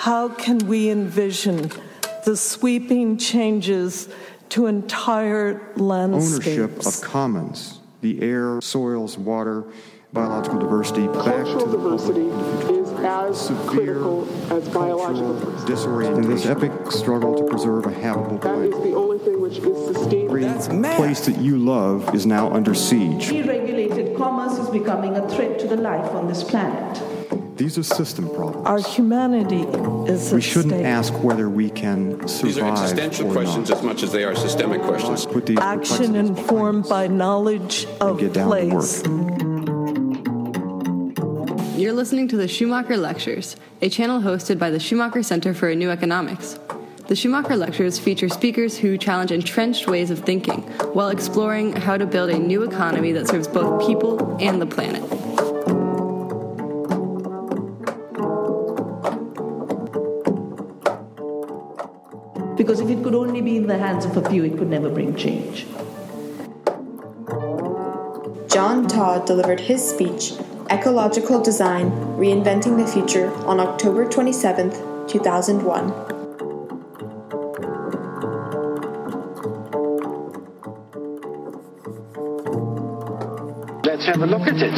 how can we envision the sweeping changes to entire landscapes? Ownership of commons, the air, soils, water, biological diversity, back Cultural to the diversity public. is as Severe critical as biological diversity. In this epic struggle to preserve a habitable That is planet. the only thing which is sustainable. Every place that you love is now under siege. Deregulated commerce is becoming a threat to the life on this planet. These are system problems. Our humanity is we shouldn't stake. ask whether we can survive These are existential or questions not. as much as they are systemic questions. Put these Action informed by knowledge of get down to work. place. You're listening to the Schumacher Lectures, a channel hosted by the Schumacher Center for a New Economics. The Schumacher Lectures feature speakers who challenge entrenched ways of thinking while exploring how to build a new economy that serves both people and the planet. Because if it could only be in the hands of a few, it could never bring change. John Todd delivered his speech, Ecological Design Reinventing the Future, on October 27, 2001. Let's have a look at it.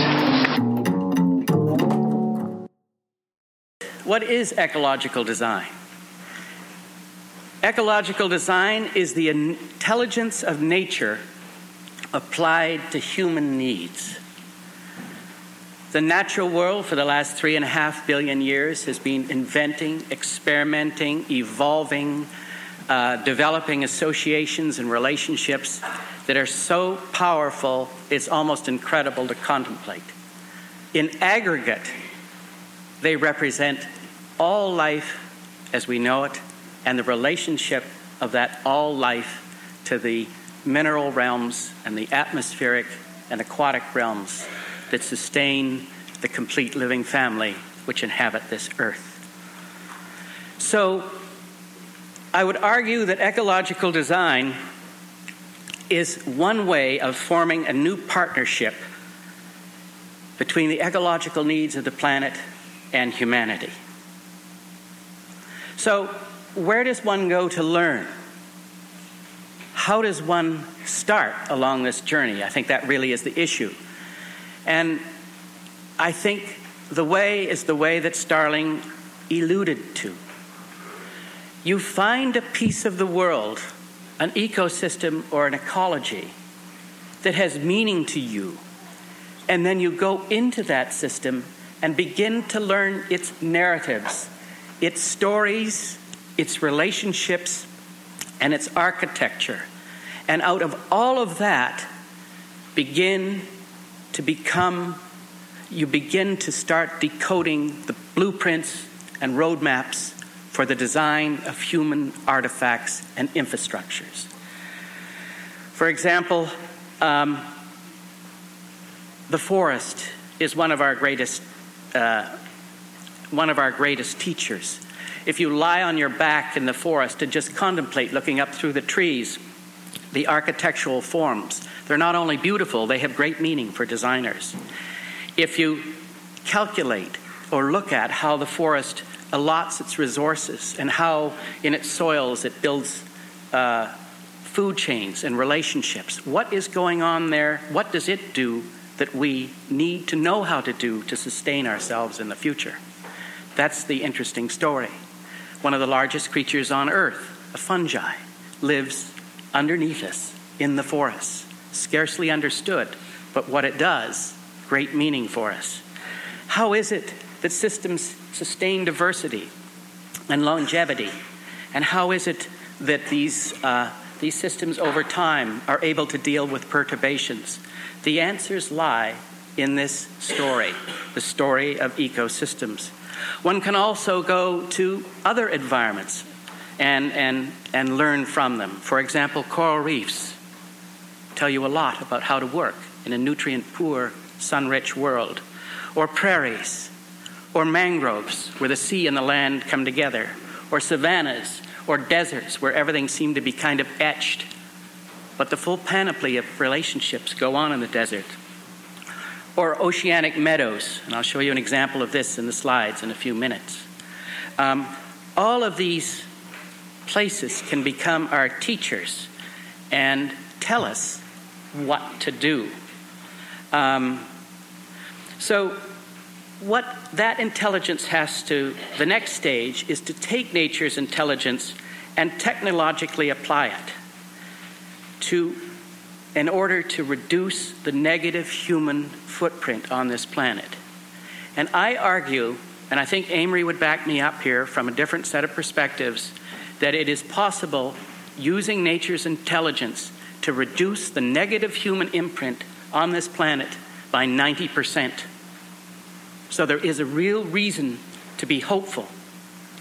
What is ecological design? Ecological design is the intelligence of nature applied to human needs. The natural world for the last three and a half billion years has been inventing, experimenting, evolving, uh, developing associations and relationships that are so powerful it's almost incredible to contemplate. In aggregate, they represent all life as we know it and the relationship of that all life to the mineral realms and the atmospheric and aquatic realms that sustain the complete living family which inhabit this earth. So, I would argue that ecological design is one way of forming a new partnership between the ecological needs of the planet and humanity. So, where does one go to learn? How does one start along this journey? I think that really is the issue. And I think the way is the way that Starling alluded to. You find a piece of the world, an ecosystem or an ecology that has meaning to you, and then you go into that system and begin to learn its narratives, its stories, its relationships, and its architecture. And out of all of that, begin to become, you begin to start decoding the blueprints and roadmaps for the design of human artifacts and infrastructures. For example, um, the forest is one of our greatest, uh, one of our greatest teachers. If you lie on your back in the forest and just contemplate looking up through the trees, the architectural forms, they're not only beautiful, they have great meaning for designers. If you calculate or look at how the forest allots its resources and how in its soils it builds uh, food chains and relationships, what is going on there? What does it do that we need to know how to do to sustain ourselves in the future? That's the interesting story. One of the largest creatures on Earth, a fungi, lives underneath us in the forest. Scarcely understood, but what it does, great meaning for us. How is it that systems sustain diversity and longevity? And how is it that these, uh, these systems over time are able to deal with perturbations? The answers lie in this story, the story of ecosystems. One can also go to other environments and, and, and learn from them. For example, coral reefs tell you a lot about how to work in a nutrient poor, sun rich world. Or prairies, or mangroves, where the sea and the land come together, or savannas, or deserts, where everything seemed to be kind of etched. But the full panoply of relationships go on in the desert. Or oceanic meadows, and I'll show you an example of this in the slides in a few minutes. Um, all of these places can become our teachers and tell us what to do. Um, so, what that intelligence has to, the next stage is to take nature's intelligence and technologically apply it to, in order to reduce the negative human footprint on this planet. And I argue, and I think Amory would back me up here from a different set of perspectives, that it is possible using nature's intelligence to reduce the negative human imprint on this planet by 90%. So there is a real reason to be hopeful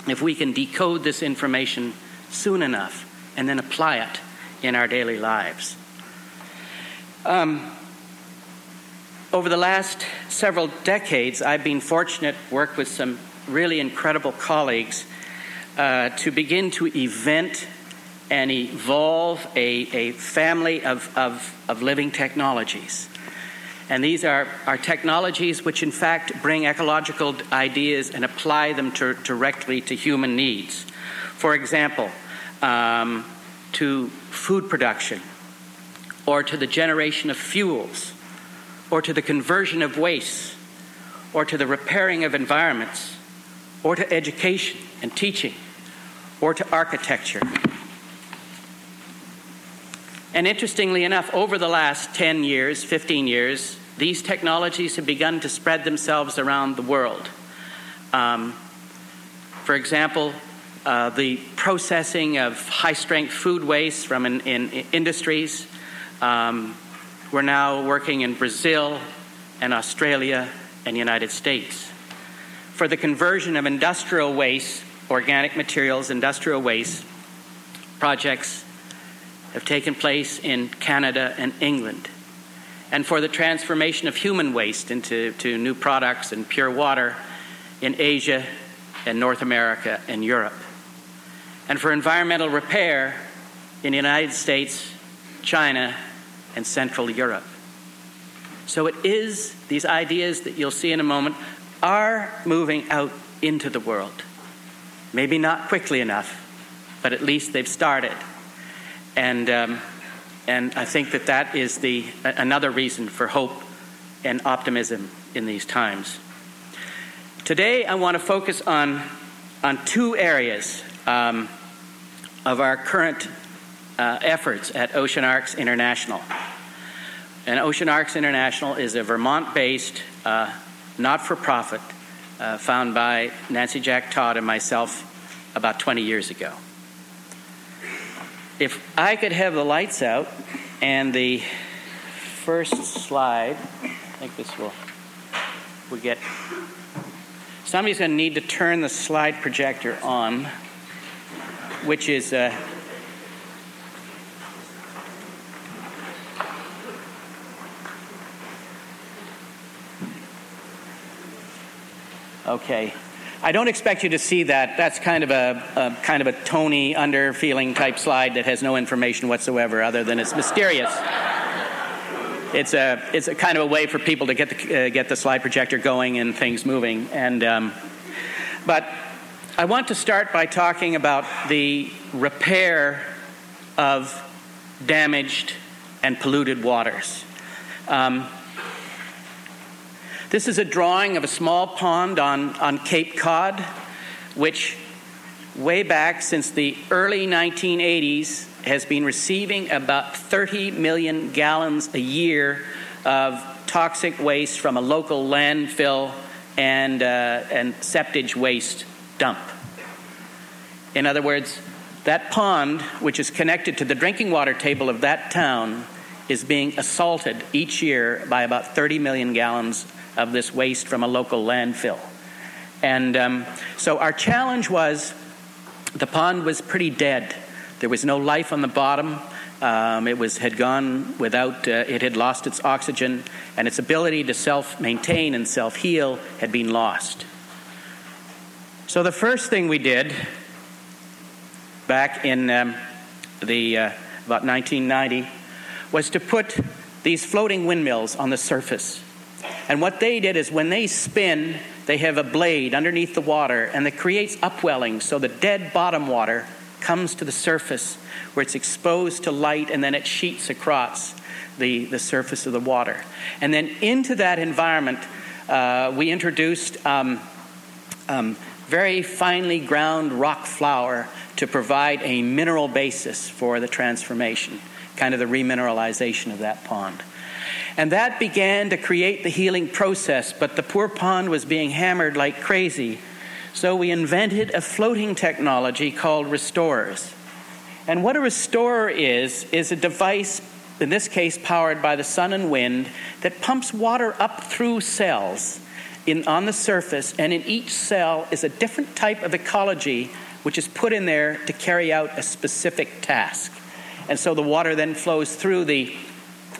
if we can decode this information soon enough and then apply it in our daily lives. Um, over the last several decades, I've been fortunate to work with some really incredible colleagues uh, to begin to event and evolve a, a family of, of, of living technologies. And these are, are technologies which, in fact, bring ecological ideas and apply them to, directly to human needs. For example, um, to food production, or to the generation of fuels, or to the conversion of waste, or to the repairing of environments, or to education and teaching, or to architecture. And interestingly enough, over the last 10 years, 15 years, these technologies have begun to spread themselves around the world. Um, for example, uh, the processing of high strength food waste from in, in, in industries. Um, we're now working in Brazil and Australia and United States. For the conversion of industrial waste, organic materials, industrial waste, projects have taken place in Canada and England. And for the transformation of human waste into to new products and pure water in Asia and North America and Europe and for environmental repair in the United States, China, and Central Europe. So it is, these ideas that you'll see in a moment are moving out into the world. Maybe not quickly enough, but at least they've started. And, um, and I think that that is the, another reason for hope and optimism in these times. Today, I want to focus on, on two areas um, of our current uh, efforts at Ocean Arks International. And Ocean Arks International is a Vermont based, uh, not for profit, uh, found by Nancy Jack Todd and myself about 20 years ago. If I could have the lights out and the first slide, I think this will, we get. Somebody's going to need to turn the slide projector on which is uh, okay. I don't expect you to see that. That's kind of a, a kind of a Tony under feeling type slide that has no information whatsoever other than it's mysterious. It's a, it's a kind of a way for people to get the, uh, get the slide projector going and things moving. And, um, but I want to start by talking about the repair of damaged and polluted waters. Um, this is a drawing of a small pond on, on Cape Cod, which, way back since the early 1980s, has been receiving about 30 million gallons a year of toxic waste from a local landfill and, uh, and septage waste dump. In other words, that pond, which is connected to the drinking water table of that town, is being assaulted each year by about 30 million gallons of this waste from a local landfill. And um, so our challenge was the pond was pretty dead. There was no life on the bottom. Um, it was had gone without. Uh, it had lost its oxygen, and its ability to self maintain and self heal had been lost. So the first thing we did back in um, the uh, about 1990 was to put these floating windmills on the surface. And what they did is when they spin, they have a blade underneath the water and it creates upwelling so the dead bottom water comes to the surface where it's exposed to light and then it sheets across the, the surface of the water. And then into that environment, uh, we introduced um, um, very finely ground rock flour to provide a mineral basis for the transformation, kind of the remineralization of that pond. And that began to create the healing process, but the poor pond was being hammered like crazy. So we invented a floating technology called restorers. And what a restorer is, is a device, in this case powered by the sun and wind, that pumps water up through cells in, on the surface, and in each cell is a different type of ecology which is put in there to carry out a specific task. And so the water then flows through the,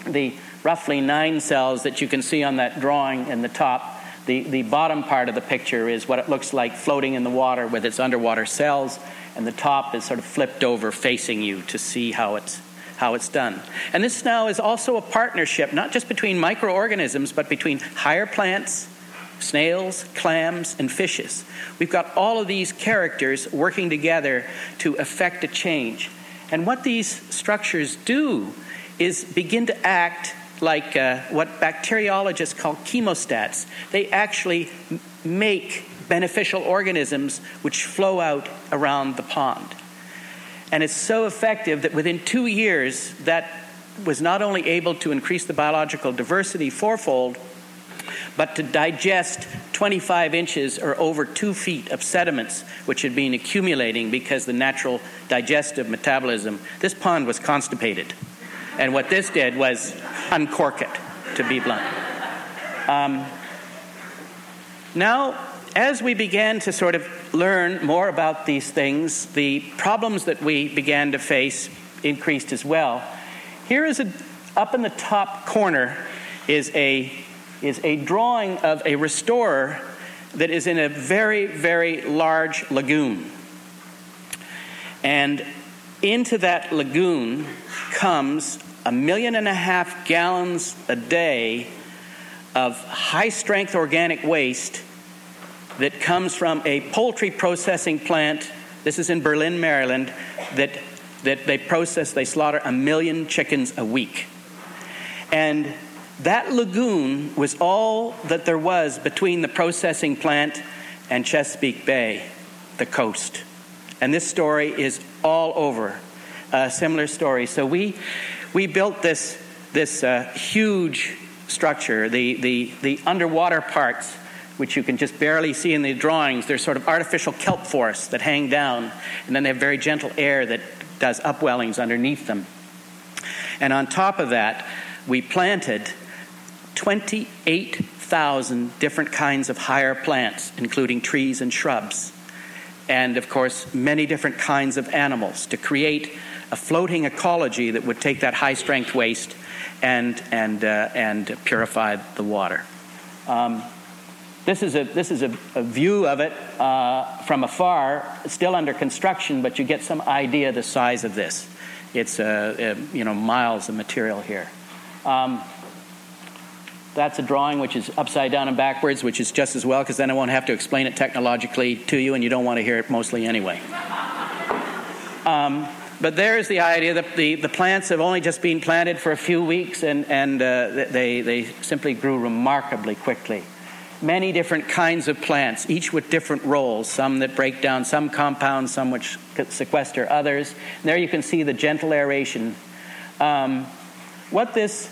the roughly nine cells that you can see on that drawing in the top. The, the bottom part of the picture is what it looks like floating in the water with its underwater cells, and the top is sort of flipped over facing you to see how it's, how it's done. And this now is also a partnership, not just between microorganisms, but between higher plants, snails, clams, and fishes. We've got all of these characters working together to effect a change. And what these structures do is begin to act like uh, what bacteriologists call chemostats. They actually make beneficial organisms which flow out around the pond. And it's so effective that within two years, that was not only able to increase the biological diversity fourfold, but to digest 25 inches or over two feet of sediments which had been accumulating because the natural digestive metabolism, this pond was constipated. And what this did was uncork it, to be blunt. Um, now, as we began to sort of learn more about these things, the problems that we began to face increased as well. Here is a, up in the top corner is a, is a drawing of a restorer that is in a very, very large lagoon. And into that lagoon comes a million and a half gallons a day of high strength organic waste that comes from a poultry processing plant. This is in Berlin, Maryland, that, that they process, they slaughter a million chickens a week. And that lagoon was all that there was between the processing plant and Chesapeake Bay, the coast. And this story is all over a similar story. So we, we built this, this uh, huge structure, the, the, the underwater parts, which you can just barely see in the drawings. They're sort of artificial kelp forests that hang down, and then they have very gentle air that does upwellings underneath them. And on top of that, we planted 28,000 different kinds of higher plants, including trees and shrubs. And of course, many different kinds of animals to create a floating ecology that would take that high strength waste and, and, uh, and purify the water. Um, this is a, this is a, a view of it uh, from afar, still under construction, but you get some idea the size of this. It's uh, uh you know miles of material here. Um, that's a drawing which is upside down and backwards, which is just as well because then I won't have to explain it technologically to you, and you don't want to hear it mostly anyway. Um, but there's the idea that the, the plants have only just been planted for a few weeks and, and uh, they, they simply grew remarkably quickly. Many different kinds of plants, each with different roles, some that break down some compounds, some which sequester others. And there you can see the gentle aeration. Um, what, this,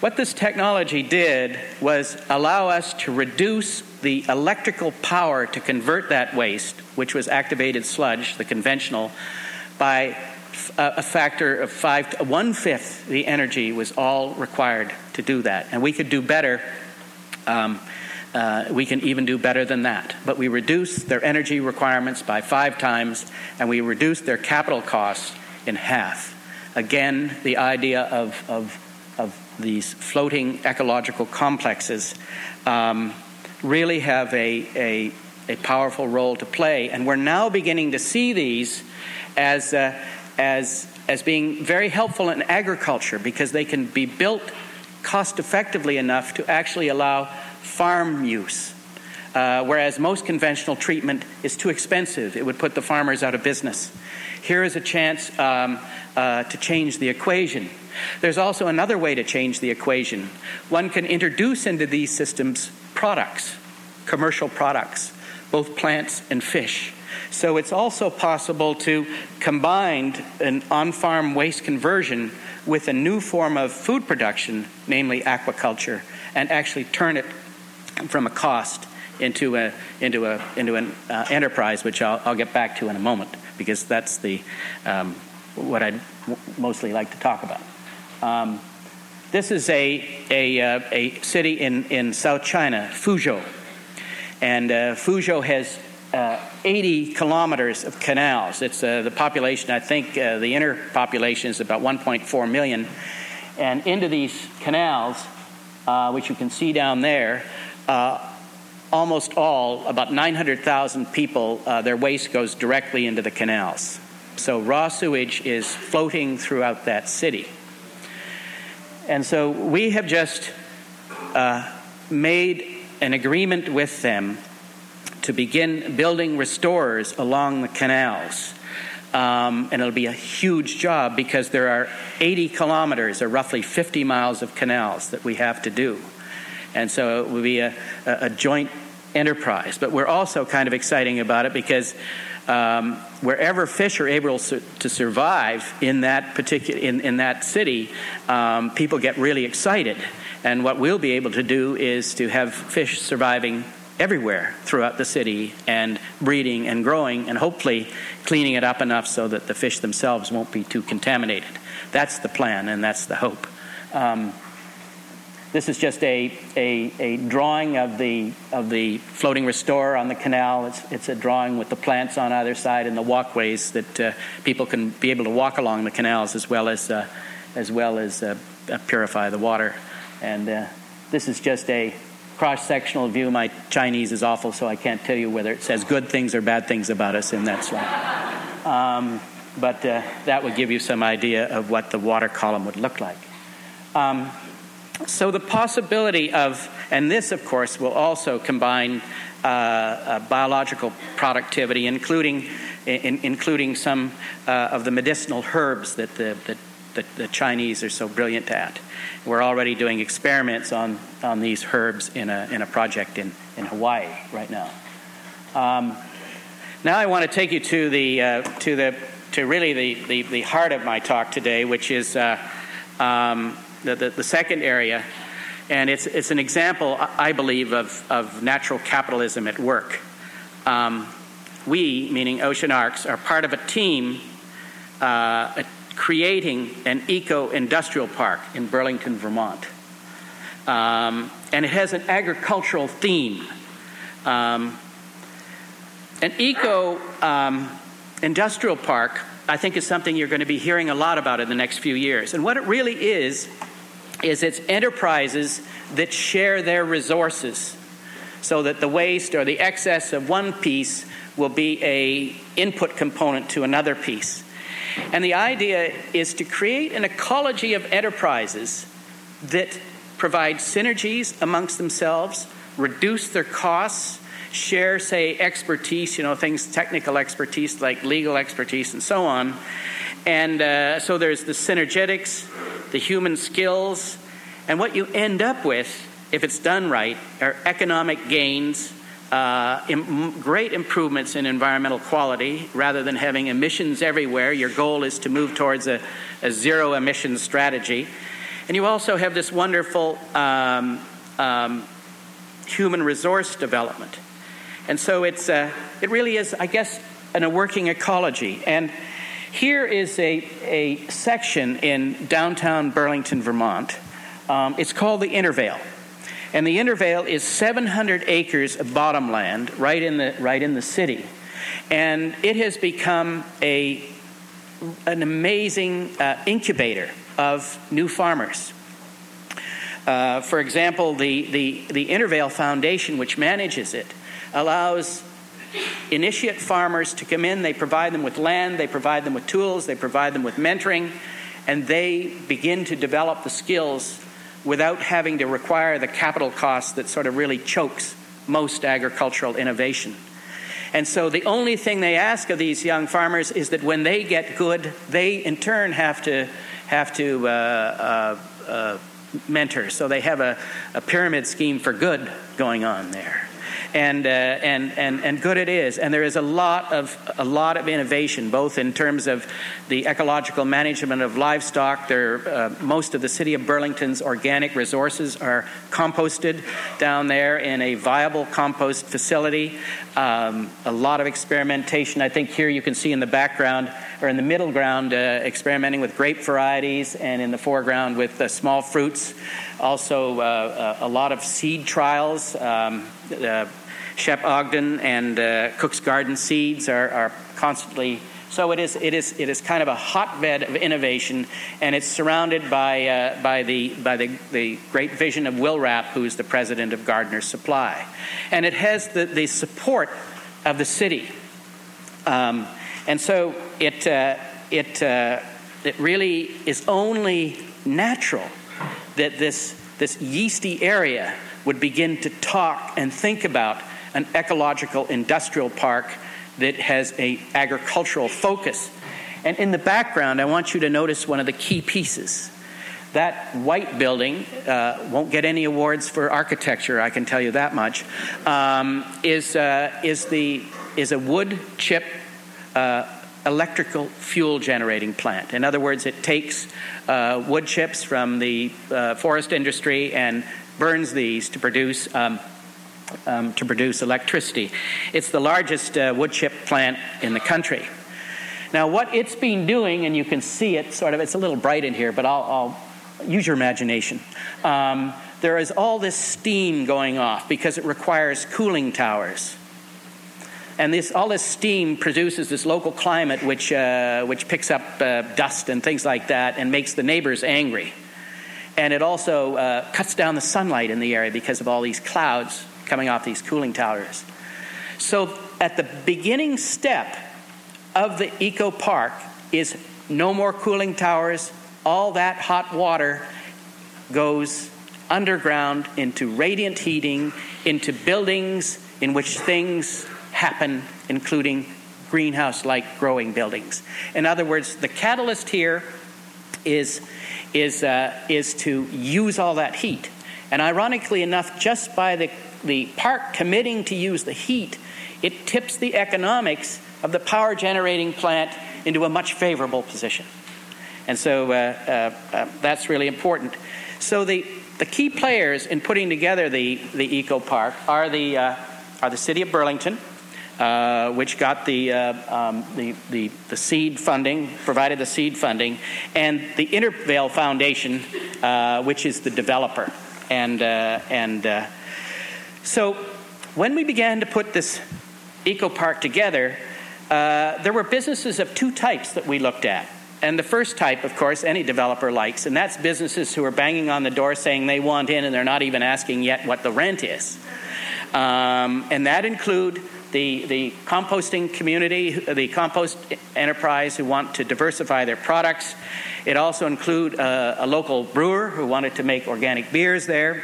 what this technology did was allow us to reduce the electrical power to convert that waste, which was activated sludge, the conventional, by a factor of five, one fifth the energy was all required to do that. And we could do better. Um, uh, we can even do better than that. But we reduce their energy requirements by five times, and we reduce their capital costs in half. Again, the idea of, of, of these floating ecological complexes um, really have a, a, a powerful role to play. And we're now beginning to see these as, uh, as, as being very helpful in agriculture because they can be built cost effectively enough to actually allow farm use. uh, whereas most conventional treatment is too expensive. It would put the farmers out of business. Here is a chance um, uh, to change the equation. There's also another way to change the equation. One can introduce into these systems products, commercial products, both plants and fish. So it's also possible to combine an on farm waste conversion with a new form of food production, namely aquaculture, and actually turn it from a cost into, a, into, a, into an uh, enterprise, which I'll, I'll, get back to in a moment, because that's the, um, what I'd w- mostly like to talk about. Um, this is a, a, uh, a city in, in South China, Fuzhou. And uh, Fuzhou has uh, 80 kilometers of canals. It's uh, the population, I think uh, the inner population is about 1.4 million. And into these canals, uh, which you can see down there, uh, almost all, about 900,000 people, uh, their waste goes directly into the canals. So raw sewage is floating throughout that city. And so we have just made an agreement with them to begin building restorers along the canals. Um, and it'll be a huge job because there are 80 kilometers or roughly 50 miles of canals that we have to do. And so it will be a, a joint enterprise. But we're also kind of exciting about it because um, wherever fish are able to survive in that particular in, in that city, um, people get really excited. And what we'll be able to do is to have fish surviving everywhere throughout the city and breeding and growing and hopefully cleaning it up enough so that the fish themselves won't be too contaminated. That's the plan and that's the hope. Um, this is just a, a, a, drawing of the, of the floating restorer on the canal. It's, it's a drawing with the plants on either side and the walkways that uh, people can be able to walk along the canals as well as, uh, as, well as uh, purify the water. And uh, this is just a cross sectional view. My Chinese is awful, so I can't tell you whether it says good things or bad things about us in that slide. Um, but uh, that would give you some idea of what the water column would look like. Um, so the possibility of, and this of course will also combine uh, uh, biological productivity, including in, including some uh, of the medicinal herbs that the, the, the, the Chinese are so brilliant at. We're already doing experiments on, on these herbs in a, in a project in, in Hawaii right now. Um, now I want to take you to the, uh, to the, to really the, the, the, heart of my talk today, which is uh, um, the, the, the, second area. And it's, it's an example, I believe, of, of natural capitalism at work. Um, we, meaning Ocean Arks, are part of a team, uh, a creating an eco industrial park in Burlington, Vermont. Um, and it has an agricultural theme. Um, an eco um, industrial park, I think, is something you're going to be hearing a lot about in the next few years. And what it really is, is it's enterprises that share their resources so that the waste or the excess of one piece will be a input component to another piece. And the idea is to create an ecology of enterprises that provide synergies amongst themselves, reduce their costs, share, say, expertise, you know, things, technical expertise like legal expertise and so on. And uh, so there's the synergetics, the human skills, and what you end up with, if it's done right, are economic gains uh, Im- great improvements in environmental quality rather than having emissions everywhere. Your goal is to move towards a, a zero emissions strategy. And you also have this wonderful um, um, human resource development. And so it's, uh, it really is, I guess, an, a working ecology. And here is a, a section in downtown Burlington, Vermont. Um, it's called the Intervale. And the Intervale is 700 acres of bottomland right in the, right in the city. And it has become a, an amazing uh, incubator of new farmers. Uh, for example, the, the, the Intervale Foundation, which manages it, allows initiate farmers to come in. They provide them with land, they provide them with tools, they provide them with mentoring, and they begin to develop the skills without having to require the capital cost that sort of really chokes most agricultural innovation. And so the only thing they ask of these young farmers is that when they get good, they in turn have to have to uh, uh, uh, mentor. So they have a, a pyramid scheme for good going on there and, uh, and, and, and good it is. And there is a lot, of, a lot of innovation, both in terms of the ecological management of livestock. There, uh, most of the city of Burlington's organic resources are composted down there in a viable compost facility. Um, a lot of experimentation. I think here you can see in the background or in the middle ground, uh, experimenting with grape varieties, and in the foreground with uh, small fruits. Also, uh, uh a lot of seed trials. Um, uh, Shep Ogden and uh, Cook's Garden seeds are, are constantly so it is, it is, it is kind of a hotbed of innovation, and it's surrounded by, uh, by, the, by the, the great vision of Will Raap, who is the president of Gardener's Supply. And it has the, the support of the city. Um, and so it, uh, it, uh, it really is only natural that this, this yeasty area would begin to talk and think about an ecological industrial park that has a agricultural focus. And in the background, I want you to notice one of the key pieces. That white building uh, won't get any awards for architecture, I can tell you that much. Um, is uh, is the is a wood chip uh, electrical fuel generating plant. In other words, it takes uh, wood chips from the uh, forest industry and burns these to produce. Um, um, to produce electricity. It's the largest uh, wood chip plant in the country. Now, what it's been doing, and you can see it sort of, it's a little bright in here, but I'll, I'll use your imagination. Um, there is all this steam going off because it requires cooling towers and this, all this steam produces this local climate which, uh, which picks up uh, dust and things like that and makes the neighbors angry. And it also uh, cuts down the sunlight in the area because of all these clouds coming off these cooling towers. So, at the beginning step of the eco park is no more cooling towers. All that hot water goes underground into radiant heating, into buildings in which things happen, including greenhouse like growing buildings. In other words, the catalyst here is, is, uh, is to use all that heat. And ironically enough, just by the, the park committing to use the heat, it tips the economics of the power generating plant into a much favorable position. And so uh, uh, uh, that's really important. So the, the key players in putting together the, the eco park are the, uh, are the city of Burlington, uh, which got the, uh, um, the, the, the, seed funding, provided the seed funding, and the Intervale Foundation, which is the developer. And, and so when we began to put this eco park together, there were businesses of two types that we looked at. And the first type, of course, any developer likes, and that's businesses who are banging on the door saying they want in and they're not even asking yet what the rent is. Um, and that include the, the composting community, the compost enterprise who want to diversify their products. It also include a, a local brewer who wanted to make organic beers there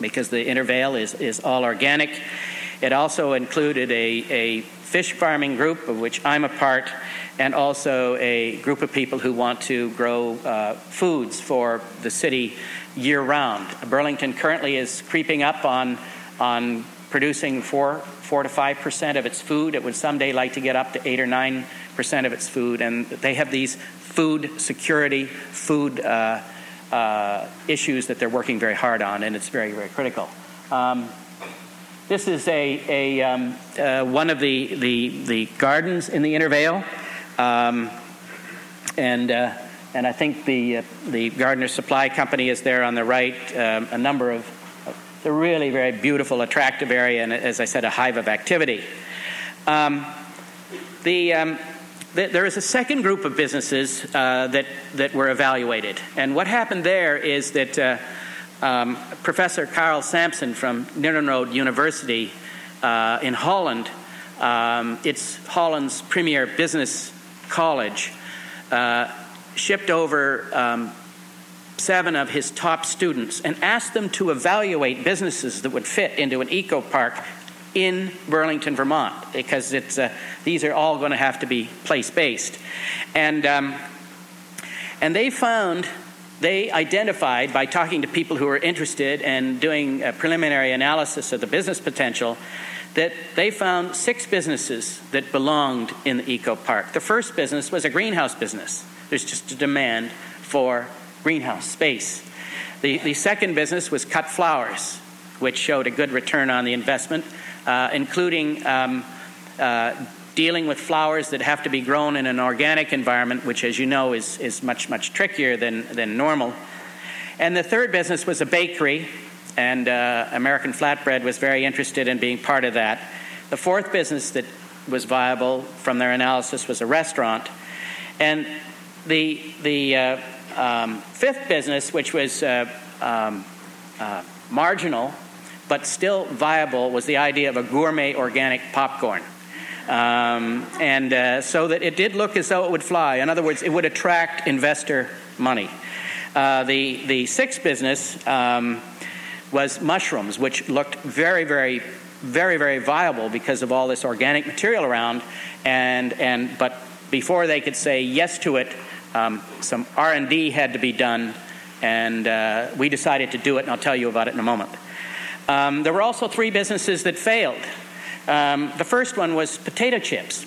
because the Intervale is, is all organic. It also included a, a fish farming group, of which I'm a part, and also a group of people who want to grow uh, foods for the city year round. Burlington currently is creeping up on, on producing four four to five percent of its food. It would someday like to get up to eight or nine percent of its food, and they have these food security, food uh, uh, issues that they're working very hard on, and it's very, very critical. Um, this is a, a um, uh, one of the, the, the, gardens in the Intervale, um, and uh, and I think the uh, the Gardener Supply Company is there on the right. Um, a number of a really very beautiful, attractive area, and as I said, a hive of activity. Um, the, um, there is a second group of businesses uh, that, that were evaluated. And what happened there is that uh, um, Professor Carl Sampson from Nyenrode University uh, in Holland, um, it's Holland's premier business college, uh, shipped over um, seven of his top students and asked them to evaluate businesses that would fit into an eco park in Burlington, Vermont, because it's, uh, these are all going to have to be place based. And, um, and they found, they identified by talking to people who were interested and doing a preliminary analysis of the business potential that they found six businesses that belonged in the eco park. The first business was a greenhouse business. There's just a demand for greenhouse space. The, the second business was cut flowers, which showed a good return on the investment, uh, including um, uh, dealing with flowers that have to be grown in an organic environment, which, as you know, is, is much, much trickier than, than normal. And the third business was a bakery, and uh, American Flatbread was very interested in being part of that. The fourth business that was viable from their analysis was a restaurant. And the, the uh, um, fifth business, which was uh, um, uh, marginal but still viable, was the idea of a gourmet organic popcorn. Um, and uh, so that it did look as though it would fly. In other words, it would attract investor money. Uh, the, the sixth business um, was mushrooms, which looked very, very, very, very viable because of all this organic material around. And, and, but before they could say yes to it, um, some R&D had to be done, and uh, we decided to do it, and I'll tell you about it in a moment. Um, there were also three businesses that failed. Um, the first one was potato chips,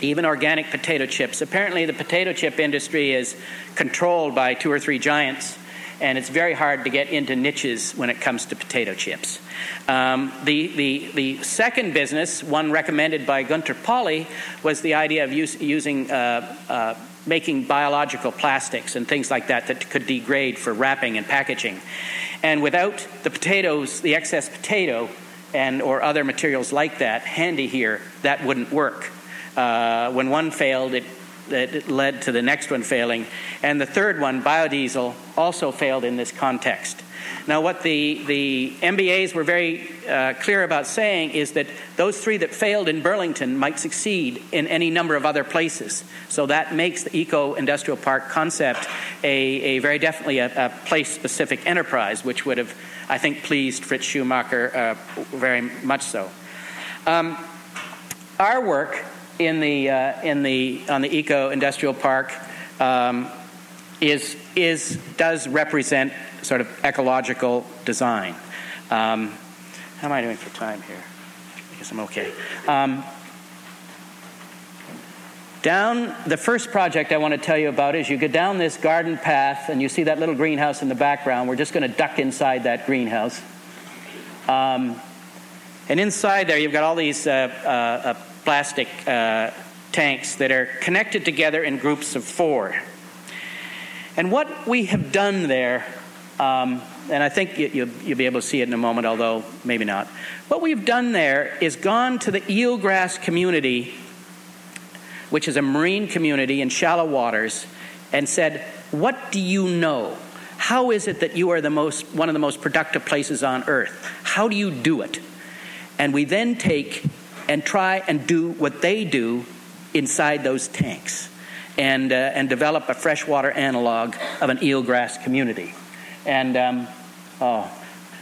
even organic potato chips. Apparently, the potato chip industry is controlled by two or three giants, and it's very hard to get into niches when it comes to potato chips. Um, the, the, the second business, one recommended by Gunter Pauli, was the idea of use, using uh, uh, making biological plastics and things like that that could degrade for wrapping and packaging. And without the potatoes, the excess potato, and or other materials like that handy here, that wouldn't work. Uh, when one failed, it, it led to the next one failing. And the third one, biodiesel, also failed in this context. Now, what the, the MBAs were very uh, clear about saying is that those three that failed in Burlington might succeed in any number of other places. So that makes the eco industrial park concept a, a very definitely a, a place specific enterprise, which would have, I think, pleased Fritz Schumacher uh, very much so. Um, our work in the, uh, in the, on the eco industrial park um, is, is, does represent sort of ecological design. Um, how am I doing for time here? I guess I'm okay. Um, down the first project I want to tell you about is you go down this garden path and you see that little greenhouse in the background. We're just going to duck inside that greenhouse. Um, and inside there, you've got all these uh, uh, uh, plastic uh, tanks that are connected together in groups of four. And what we have done there um, and I think you, will be able to see it in a moment, although maybe not. What we've done there is gone to the eelgrass community, which is a marine community in shallow waters, and said, What do you know? How is it that you are the most, one of the most productive places on earth? How do you do it? And we then take and try and do what they do inside those tanks and, uh, and develop a freshwater analog of an eelgrass community. And um, oh,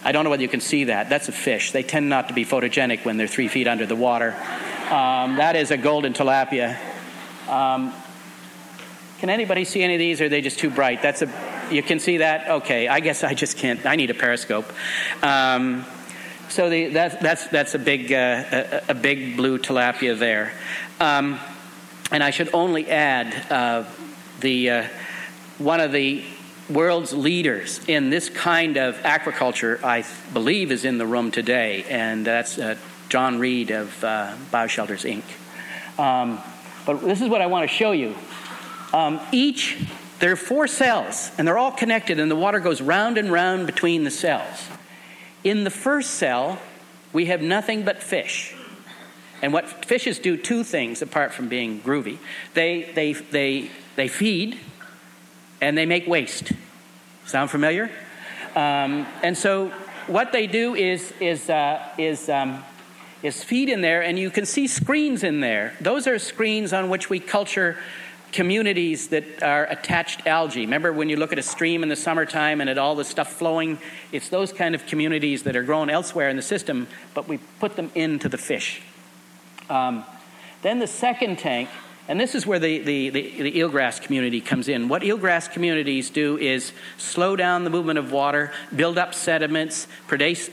I don't know whether you can see that. That's a fish. They tend not to be photogenic when they're three feet under the water. Um, that is a golden tilapia. Um, can anybody see any of these? Or are they just too bright? That's a. You can see that. Okay, I guess I just can't. I need a periscope. Um, so the, that, that's that's a big uh, a, a, big blue tilapia there. Um, and I should only add uh, the uh, one of the world's leaders in this kind of aquaculture, I believe, is in the room today, and that's uh, John Reed of uh, Bioshelters Inc. Um, but this is what I want to show you. Um, each, there are four cells, and they're all connected, and the water goes round and round between the cells. In the first cell, we have nothing but fish. And what fishes do two things apart from being groovy. They, they, they, they feed, and they make waste. Sound familiar? Um, and so what they do is is uh, is um, is feed in there, and you can see screens in there. Those are screens on which we culture communities that are attached algae. Remember when you look at a stream in the summertime and at all the stuff flowing? It's those kind of communities that are grown elsewhere in the system, but we put them into the fish. Um, then the second tank, and this is where the, the, the, the, eelgrass community comes in. What eelgrass communities do is slow down the movement of water, build up sediments, produce,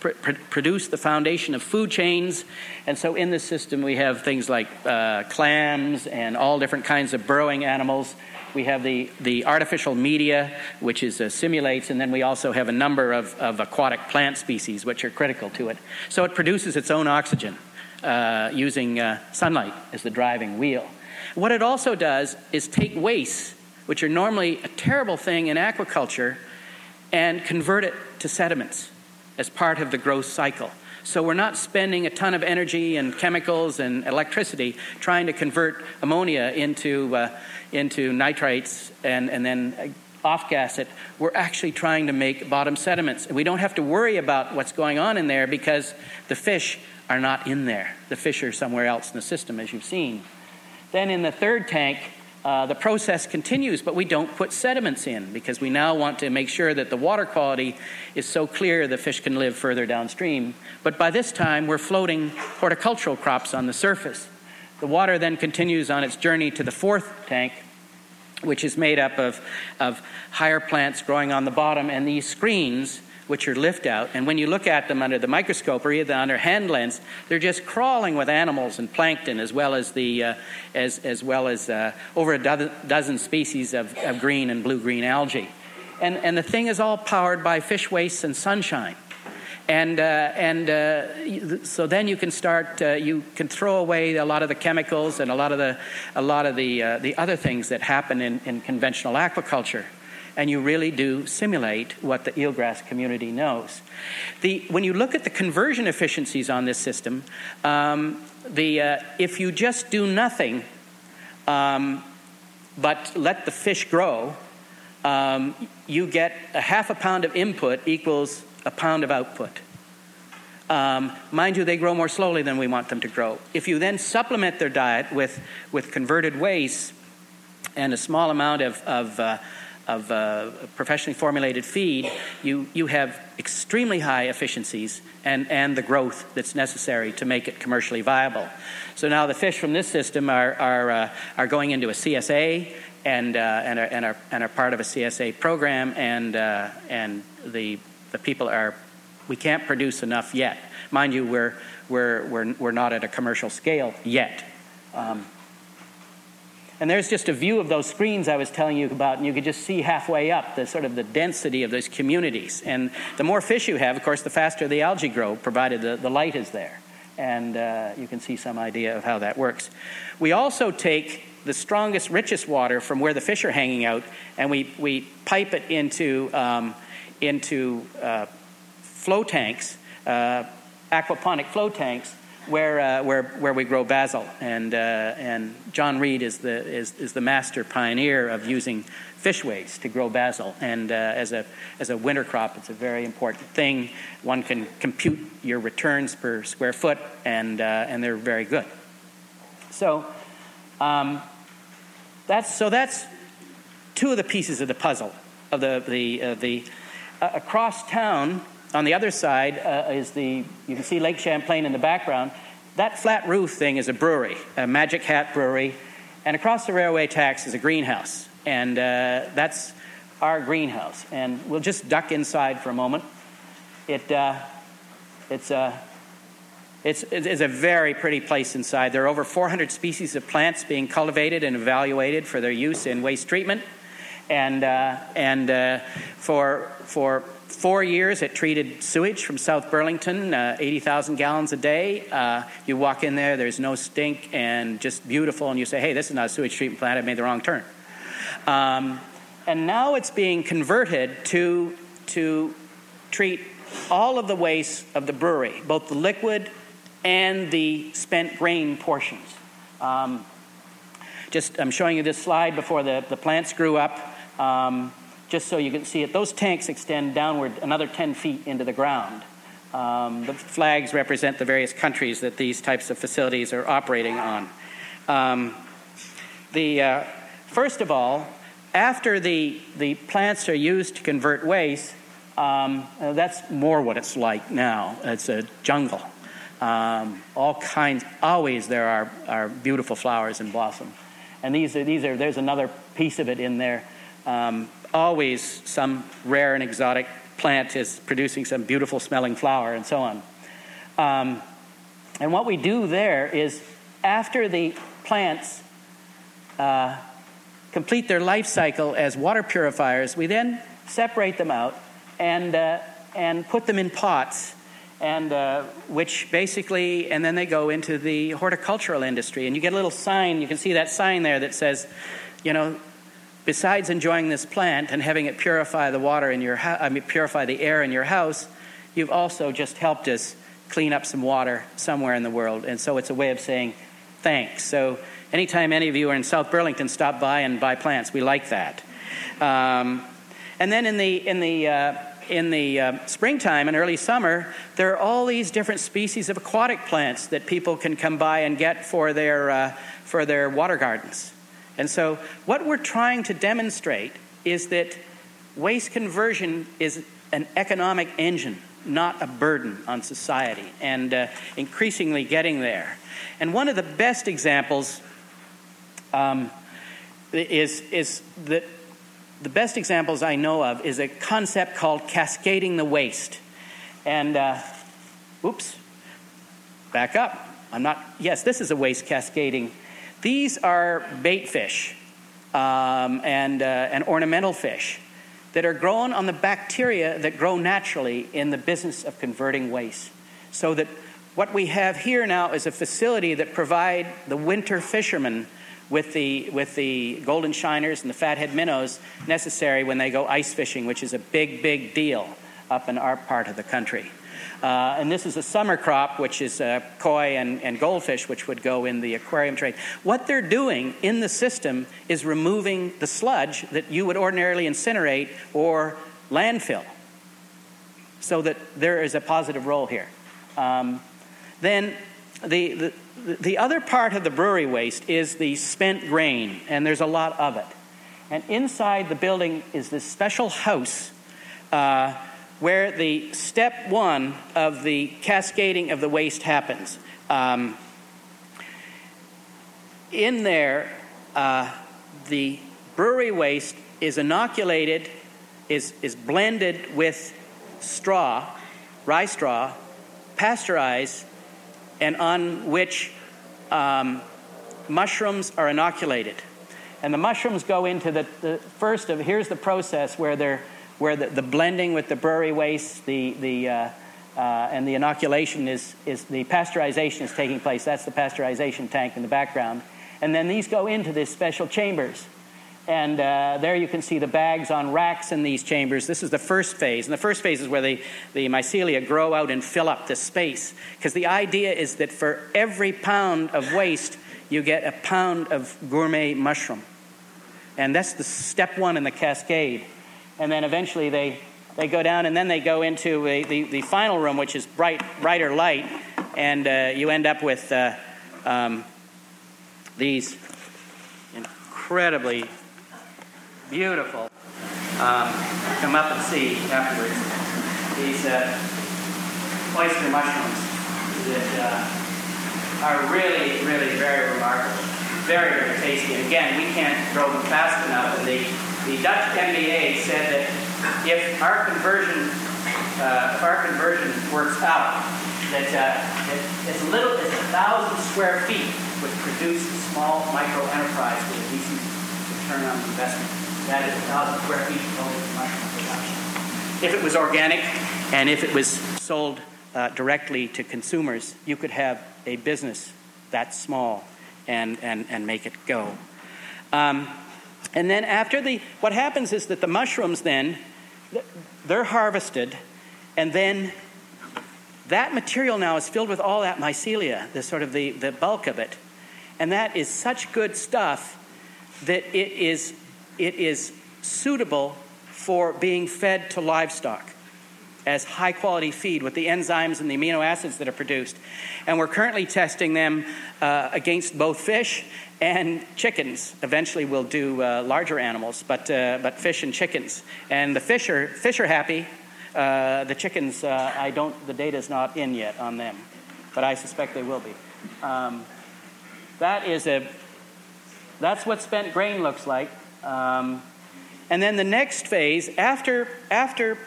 pr- produce the foundation of food chains. And so in this system, we have things like uh, clams and all different kinds of burrowing animals. We have the, the artificial media, which is uh, simulates, and then we also have a number of, of aquatic plant species which are critical to it. So it produces its own oxygen uh, using uh, sunlight as the driving wheel. What it also does is take wastes, which are normally a terrible thing in aquaculture, and convert it to sediments as part of the growth cycle. So we're not spending a ton of energy and chemicals and electricity trying to convert ammonia into, uh, into nitrates and, and then off gas it. We're actually trying to make bottom sediments. We don't have to worry about what's going on in there because the fish are not in there. The fish are somewhere else in the system, as you've seen. Then in the third tank, uh, the process continues, but we don't put sediments in because we now want to make sure that the water quality is so clear the fish can live further downstream. But by this time, we're floating horticultural crops on the surface. The water then continues on its journey to the fourth tank, which is made up of, of higher plants growing on the bottom, and these screens which are lift out. And when you look at them under the microscope or either under hand lens, they're just crawling with animals and plankton as well as, the, uh, as, as well as uh, over a dozen, dozen species of, of green and blue green algae. And, and the thing is all powered by fish waste and sunshine. And, uh, and uh, so then you can start, uh, you can throw away a lot of the chemicals and a lot of the, a lot of the, uh, the other things that happen in, in conventional aquaculture and you really do simulate what the eelgrass community knows. The, when you look at the conversion efficiencies on this system, um, the, uh, if you just do nothing um, but let the fish grow, um, you get a half a pound of input equals a pound of output. Um, mind you, they grow more slowly than we want them to grow. If you then supplement their diet with, with converted waste and a small amount of, of uh, of uh, professionally formulated feed, you, you have extremely high efficiencies and, and the growth that's necessary to make it commercially viable. So now the fish from this system are, are, uh, are going into a CSA and, uh, and, are, and, are, and are part of a CSA program, and, uh, and the, the people are, we can't produce enough yet. Mind you, we're, we're, we're, we're not at a commercial scale yet. Um, and there's just a view of those screens I was telling you about, and you could just see halfway up the sort of the density of those communities. And the more fish you have, of course, the faster the algae grow, provided the, the light is there. And uh, you can see some idea of how that works. We also take the strongest, richest water from where the fish are hanging out, and we, we pipe it into, um, into uh, flow tanks, uh, aquaponic flow tanks, where, uh, where, where we grow basil. And, uh, and John Reed is the, is, is the master pioneer of using fish waste to grow basil. And uh, as, a, as a winter crop, it's a very important thing. One can compute your returns per square foot, and, uh, and they're very good. So, um, that's, so that's two of the pieces of the puzzle. Of the, the, uh, the, uh, across town, on the other side uh, is the, you can see Lake Champlain in the background. That flat roof thing is a brewery, a Magic Hat Brewery. And across the railway tracks is a greenhouse. And uh, that's our greenhouse. And we'll just duck inside for a moment. It, uh, it's, uh, it's, it's a very pretty place inside. There are over 400 species of plants being cultivated and evaluated for their use in waste treatment. And, uh, and uh, for, for four years, it treated sewage from South Burlington, uh, 80,000 gallons a day. Uh, you walk in there, there's no stink and just beautiful, and you say, hey, this is not a sewage treatment plant, I made the wrong turn. Um, and now it's being converted to, to treat all of the waste of the brewery, both the liquid and the spent grain portions. Um, just, I'm showing you this slide before the, the plants grew up. Um, just so you can see it, those tanks extend downward another 10 feet into the ground. Um, the flags represent the various countries that these types of facilities are operating on. Um, the, uh, first of all, after the, the plants are used to convert waste, um, uh, that's more what it's like now. It's a jungle. Um, all kinds, always there are, are beautiful flowers and blossom. And these are, these are, there's another piece of it in there. Um, always some rare and exotic plant is producing some beautiful smelling flower and so on. Um, and what we do there is after the plants uh, complete their life cycle as water purifiers, we then separate them out and, uh, and put them in pots and uh, which basically, and then they go into the horticultural industry. And you get a little sign, you can see that sign there that says, you know, besides enjoying this plant and having it purify the water in your house, I mean, purify the air in your house, you've also just helped us clean up some water somewhere in the world. And so it's a way of saying thanks. So anytime any of you are in South Burlington, stop by and buy plants. We like that. Um, and then in the in the uh, in the uh, springtime and early summer, there are all these different species of aquatic plants that people can come by and get for their, uh, for their water gardens. And so, what we're trying to demonstrate is that waste conversion is an economic engine, not a burden on society, and uh, increasingly getting there. And one of the best examples um, is, is that the best examples I know of is a concept called cascading the waste. And, uh, oops, back up. I'm not, yes, this is a waste cascading. These are bait fish um, and, uh, and ornamental fish that are grown on the bacteria that grow naturally in the business of converting waste. So that what we have here now is a facility that provide the winter fishermen with the, with the golden shiners and the fathead minnows necessary when they go ice fishing, which is a big, big deal up in our part of the country. Uh, and this is a summer crop, which is uh, koi and, and goldfish, which would go in the aquarium trade. What they're doing in the system is removing the sludge that you would ordinarily incinerate or landfill, so that there is a positive role here. Um, then the, the the other part of the brewery waste is the spent grain, and there's a lot of it. And inside the building is this special house uh, where the step one of the cascading of the waste happens. Um, in there, uh, the brewery waste is inoculated, is, is blended with straw, rye straw, pasteurized, and on which um, mushrooms are inoculated. And the mushrooms go into the, the, first of, here's the process where they're, where the, the blending with the brewery waste, the, the, uh, uh, and the inoculation is, is, the pasteurization is taking place. That's the pasteurization tank in the background. And then these go into these special chambers. And uh, there you can see the bags on racks in these chambers. This is the first phase. And the first phase is where the, the mycelia grow out and fill up the space. Because the idea is that for every pound of waste, you get a pound of gourmet mushroom. And that's the step one in the cascade. And then eventually they, they go down and then they go into a, the, the final room, which is bright, brighter light. And uh, you end up with uh, um, these incredibly beautiful. Um, come up and see afterwards these uh, oyster mushrooms that uh, are really, really very remarkable, very, very tasty. And again, we can't grow them fast enough. And the, the Dutch MBA said that if our conversion, uh, if our conversion works out, that uh, it's little as a thousand square feet would produce a small micro enterprise with a decent return on investment. That is a thousand square feet of mushroom production. If it was organic and if it was sold uh, directly to consumers, you could have a business that small and, and, and make it go. Um, and then after the, what happens is that the mushrooms then, they're harvested, and then that material now is filled with all that mycelia, the sort of the, the bulk of it. And that is such good stuff that it is it is suitable for being fed to livestock. As high quality feed with the enzymes and the amino acids that are produced. And we're currently testing them uh, against both fish and chickens. Eventually, we'll do uh, larger animals, but, uh, but fish and chickens. And the fish are, fish are happy. Uh, the chickens, uh, I don't, the data's not in yet on them, but I suspect they will be. Um, that is a, that's what spent grain looks like. Um, and then the next phase, after, after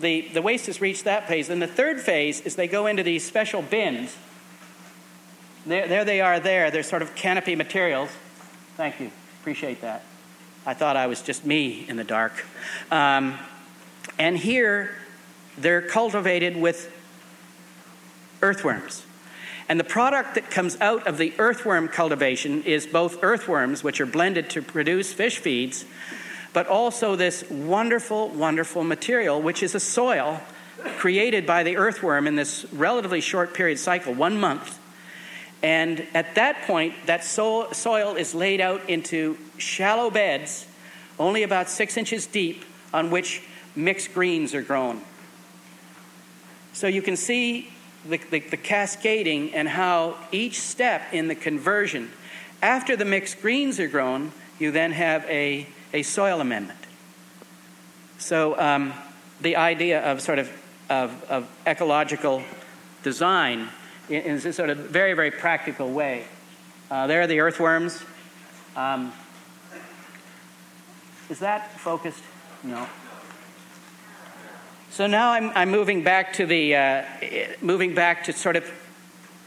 the, the waste has reached that phase, then the third phase is they go into these special bins. There, there they are there. They're sort of canopy materials. Thank you. Appreciate that. I thought I was just me in the dark. Um, and here, they're cultivated with earthworms. And the product that comes out of the earthworm cultivation is both earthworms, which are blended to produce fish feeds, but also this wonderful, wonderful material, which is a soil created by the earthworm in this relatively short period cycle, one month. And at that point, that so- soil is laid out into shallow beds, only about six inches deep, on which mixed greens are grown. So you can see the, the, the, cascading and how each step in the conversion, after the mixed greens are grown, you then have a a soil amendment. So um, the idea of sort of, of, of ecological design in, a sort of very, very practical way. Uh, there are the earthworms. Um, is that focused? No. So now I'm, I'm moving back to the uh, moving back to sort of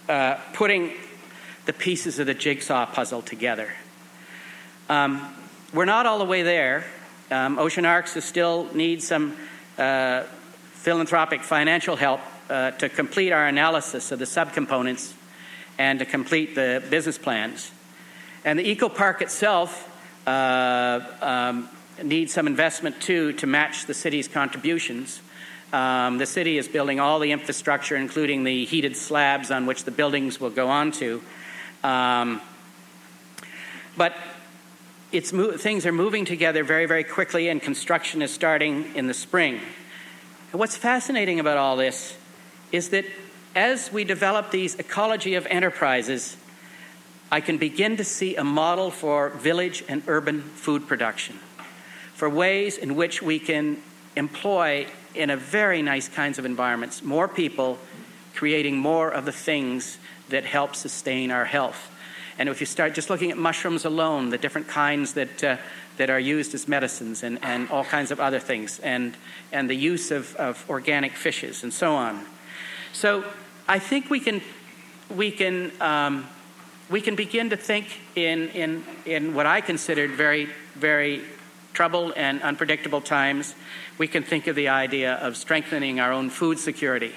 uh, putting the pieces of the jigsaw puzzle together. Um, we're not all the way there. Um, Ocean Arks still needs some uh, philanthropic financial help uh, to complete our analysis of the subcomponents and to complete the business plans. And the eco park itself uh, um, needs some investment too to match the city's contributions. Um, the city is building all the infrastructure, including the heated slabs on which the buildings will go on to. Um, but it's mo- things are moving together very, very quickly, and construction is starting in the spring. And what's fascinating about all this is that as we develop these ecology of enterprises, I can begin to see a model for village and urban food production, for ways in which we can employ, in a very nice kinds of environments, more people creating more of the things that help sustain our health. And if you start just looking at mushrooms alone, the different kinds that, uh, that are used as medicines and, and all kinds of other things, and, and the use of, of organic fishes and so on. So I think we can, we can, um, we can begin to think in, in, in what I considered very, very troubled and unpredictable times. We can think of the idea of strengthening our own food security,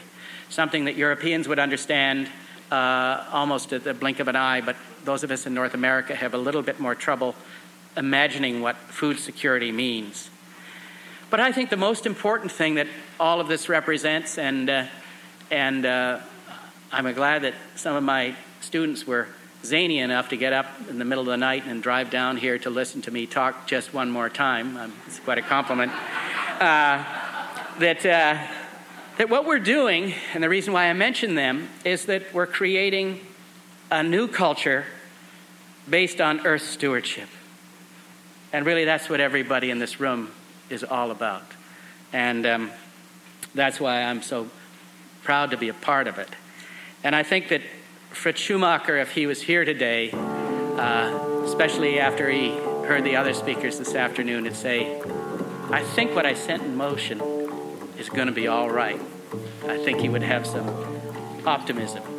something that Europeans would understand uh, almost at the blink of an eye, but those of us in North America have a little bit more trouble imagining what food security means. But I think the most important thing that all of this represents, and, uh, and uh, I'm glad that some of my students were zany enough to get up in the middle of the night and drive down here to listen to me talk just one more time. Um, it's quite a compliment. Uh, that, uh, that what we're doing, and the reason why I mention them, is that we're creating a new culture based on earth stewardship. And really, that's what everybody in this room is all about. And um, that's why I'm so proud to be a part of it. And I think that Fritz Schumacher, if he was here today, uh, especially after he heard the other speakers this afternoon, would say, I think what I sent in motion is going to be all right. I think he would have some optimism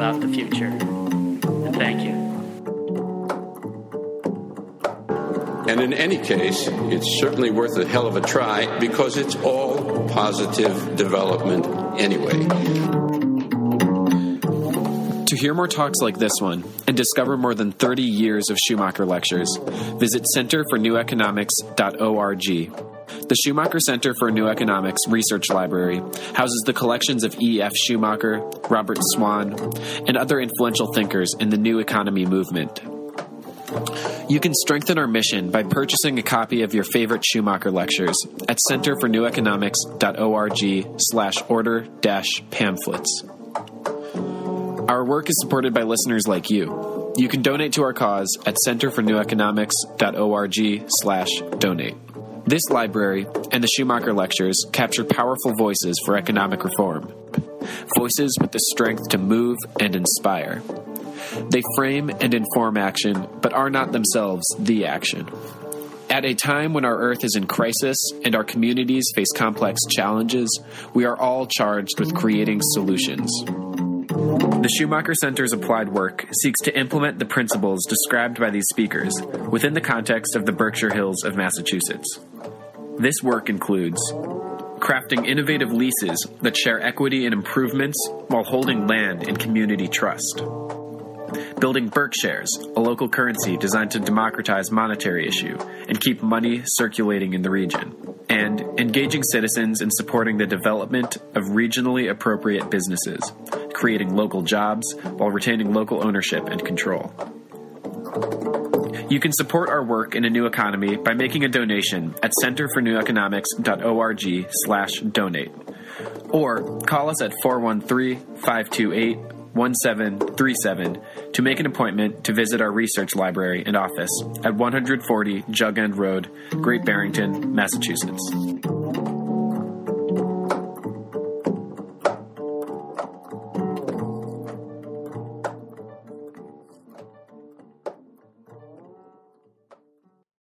about the future. And thank you. And in any case, it's certainly worth a hell of a try because it's all positive development anyway. To hear more talks like this one and discover more than 30 years of Schumacher lectures, visit centerforneweconomics.org. The Schumacher Center for New Economics Research Library houses the collections of E.F. Schumacher, Robert Swann, and other influential thinkers in the New Economy movement. You can strengthen our mission by purchasing a copy of your favorite Schumacher lectures at centerforneweconomics.org slash order dash pamphlets. Our work is supported by listeners like you. You can donate to our cause at centerforneweconomics.org slash donate. This library and the Schumacher Lectures capture powerful voices for economic reform. Voices with the strength to move and inspire. They frame and inform action, but are not themselves the action. At a time when our Earth is in crisis and our communities face complex challenges, we are all charged with creating solutions. The Schumacher Center's applied work seeks to implement the principles described by these speakers within the context of the Berkshire Hills of Massachusetts. This work includes crafting innovative leases that share equity and improvements while holding land in community trust. Building Berkshares, a local currency designed to democratize monetary issue and keep money circulating in the region. And engaging citizens in supporting the development of regionally appropriate businesses, creating local jobs while retaining local ownership and control. You can support our work in a new economy by making a donation at centerforneweconomics.org slash donate. Or call us at 413-528-1737 to make an appointment to visit our research library and office at 140 Jug End Road, Great Barrington, Massachusetts.